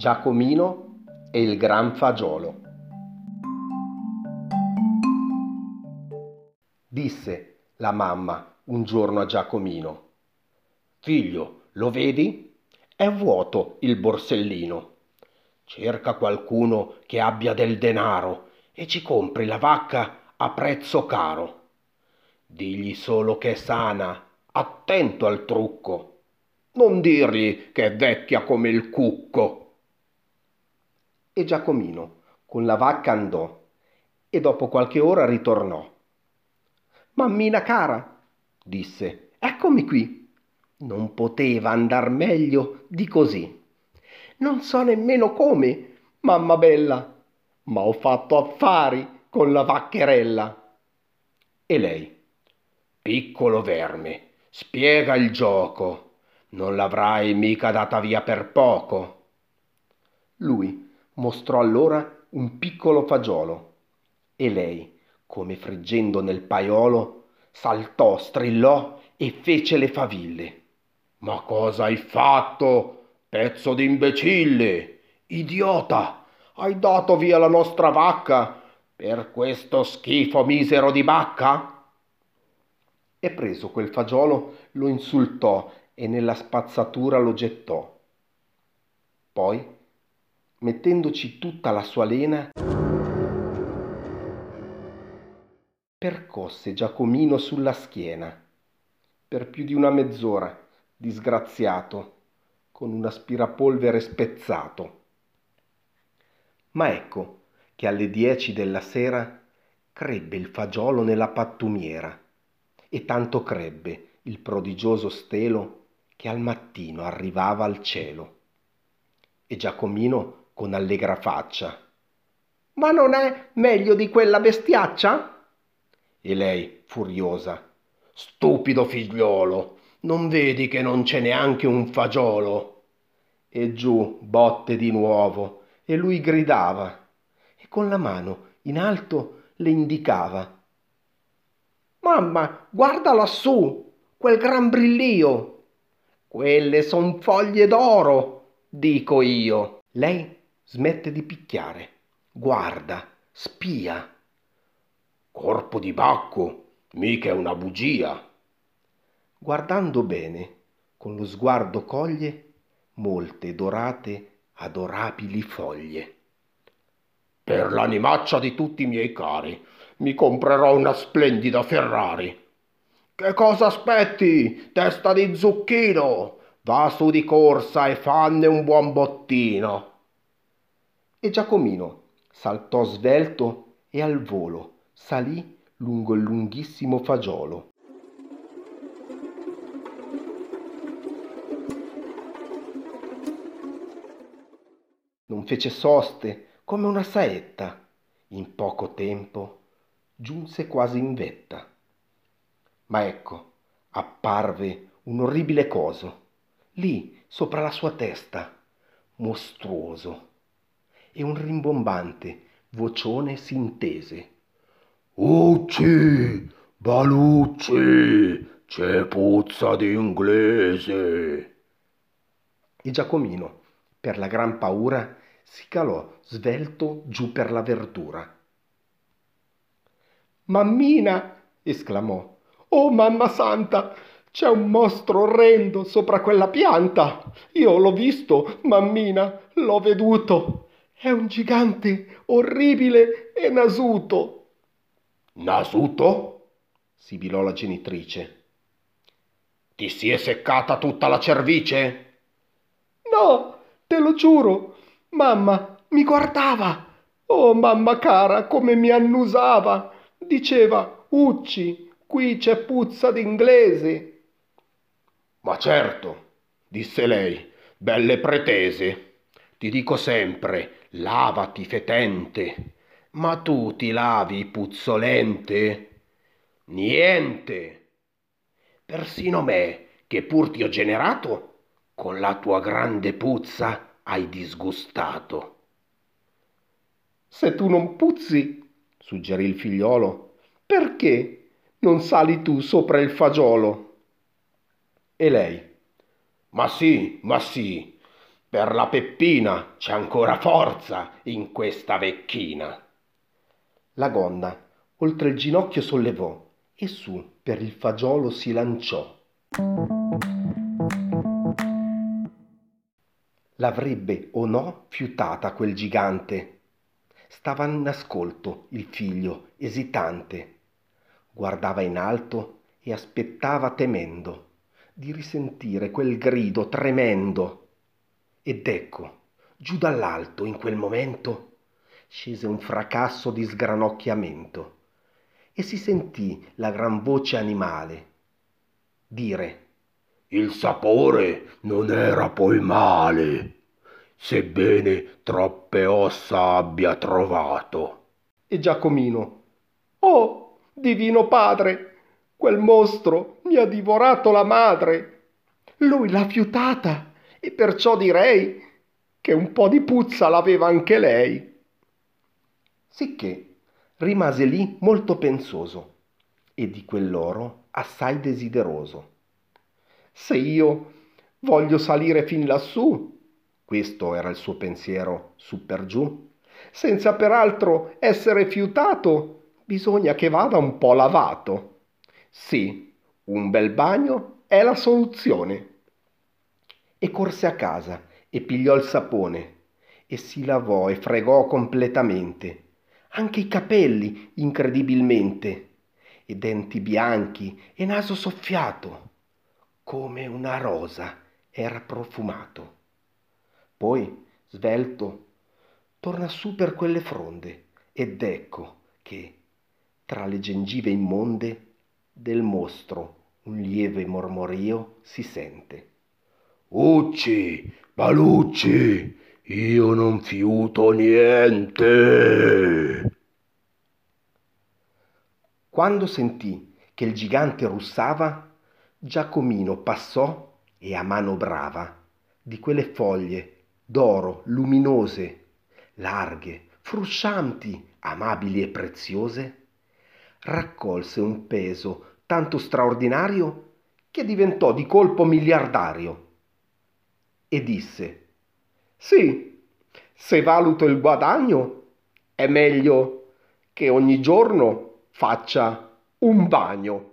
Giacomino e il gran fagiolo. Disse la mamma un giorno a Giacomino. Figlio, lo vedi? È vuoto il borsellino. Cerca qualcuno che abbia del denaro e ci compri la vacca a prezzo caro. Digli solo che è sana, attento al trucco. Non dirgli che è vecchia come il cucco. E Giacomino con la vacca andò e dopo qualche ora ritornò. Mammina cara, disse, eccomi qui. Non poteva andar meglio di così. Non so nemmeno come, mamma bella, ma ho fatto affari con la vaccherella. E lei? Piccolo verme, spiega il gioco. Non l'avrai mica data via per poco. Lui mostrò allora un piccolo fagiolo e lei, come friggendo nel paiolo, saltò, strillò e fece le faville. Ma cosa hai fatto, pezzo d'imbecille? Idiota, hai dato via la nostra vacca per questo schifo misero di bacca? e preso quel fagiolo lo insultò e nella spazzatura lo gettò. Poi, mettendoci tutta la sua lena, percosse Giacomino sulla schiena per più di una mezz'ora, disgraziato, con un aspirapolvere spezzato. Ma ecco che alle dieci della sera crebbe il fagiolo nella pattumiera e tanto crebbe il prodigioso stelo che al mattino arrivava al cielo. E Giacomino con allegra faccia. Ma non è meglio di quella bestiaccia? E lei, furiosa. Stupido figliolo, non vedi che non c'è neanche un fagiolo? E giù botte di nuovo, e lui gridava, e con la mano in alto le indicava Mamma, guarda lassù, quel gran brillio. Quelle son foglie d'oro, dico io. Lei smette di picchiare, guarda, spia. Corpo di bacco, mica è una bugia. Guardando bene, con lo sguardo coglie molte dorate, adorabili foglie. Per l'animaccia di tutti i miei cari, mi comprerò una splendida Ferrari. Che cosa aspetti, testa di zucchino? Va su di corsa e fanne un buon bottino. E Giacomino saltò svelto e al volo salì lungo il lunghissimo fagiolo. Non fece soste come una saetta. In poco tempo giunse quasi in vetta. Ma ecco, apparve un orribile coso, lì sopra la sua testa, mostruoso, e un rimbombante vocione si intese. Ucci, Balucci, c'è puzza di inglese. E Giacomino, per la gran paura, si calò svelto giù per la verdura Mammina! esclamò. Oh mamma santa! C'è un mostro orrendo sopra quella pianta. Io l'ho visto, mammina, l'ho veduto. È un gigante orribile e nasuto. Nasuto? sibilò la genitrice. Ti si è seccata tutta la cervice? No, te lo giuro. Mamma mi guardava. Oh mamma cara, come mi annusava diceva Ucci, qui c'è puzza d'inglese. Ma certo, disse lei, belle pretese. Ti dico sempre, lavati fetente. Ma tu ti lavi puzzolente? Niente. Persino me, che pur ti ho generato, con la tua grande puzza hai disgustato. Se tu non puzzi, suggerì il figliolo, perché non sali tu sopra il fagiolo? E lei, ma sì, ma sì, Per la Peppina c'è ancora forza in questa vecchina. La gonna oltre il ginocchio sollevò e su per il fagiolo si lanciò. L'avrebbe o no fiutata quel gigante? Stava in ascolto il figlio, esitante. Guardava in alto e aspettava temendo di risentire quel grido tremendo. Ed ecco, giù dall'alto in quel momento scese un fracasso di sgranocchiamento e si sentì la gran voce animale dire Il sapore non era poi male, sebbene troppe ossa abbia trovato. E Giacomino, oh, divino padre, quel mostro mi ha divorato la madre. Lui l'ha fiutata e perciò direi che un po' di puzza l'aveva anche lei. Sicché rimase lì molto pensoso e di quell'oro assai desideroso. Se io voglio salire fin lassù, questo era il suo pensiero su per giù, senza peraltro essere fiutato, bisogna che vada un po' lavato. Sì, un bel bagno è la soluzione e corse a casa e pigliò il sapone e si lavò e fregò completamente, anche i capelli incredibilmente, e denti bianchi e naso soffiato, come una rosa era profumato. Poi, svelto, torna su per quelle fronde ed ecco che, tra le gengive immonde, del mostro un lieve mormorio si sente. Ucci, Balucci, io non fiuto niente. Quando sentì che il gigante russava, Giacomino passò e a mano brava di quelle foglie d'oro luminose, larghe, fruscianti, amabili e preziose, raccolse un peso tanto straordinario che diventò di colpo miliardario e disse Sì, se valuto il guadagno, è meglio che ogni giorno faccia un bagno.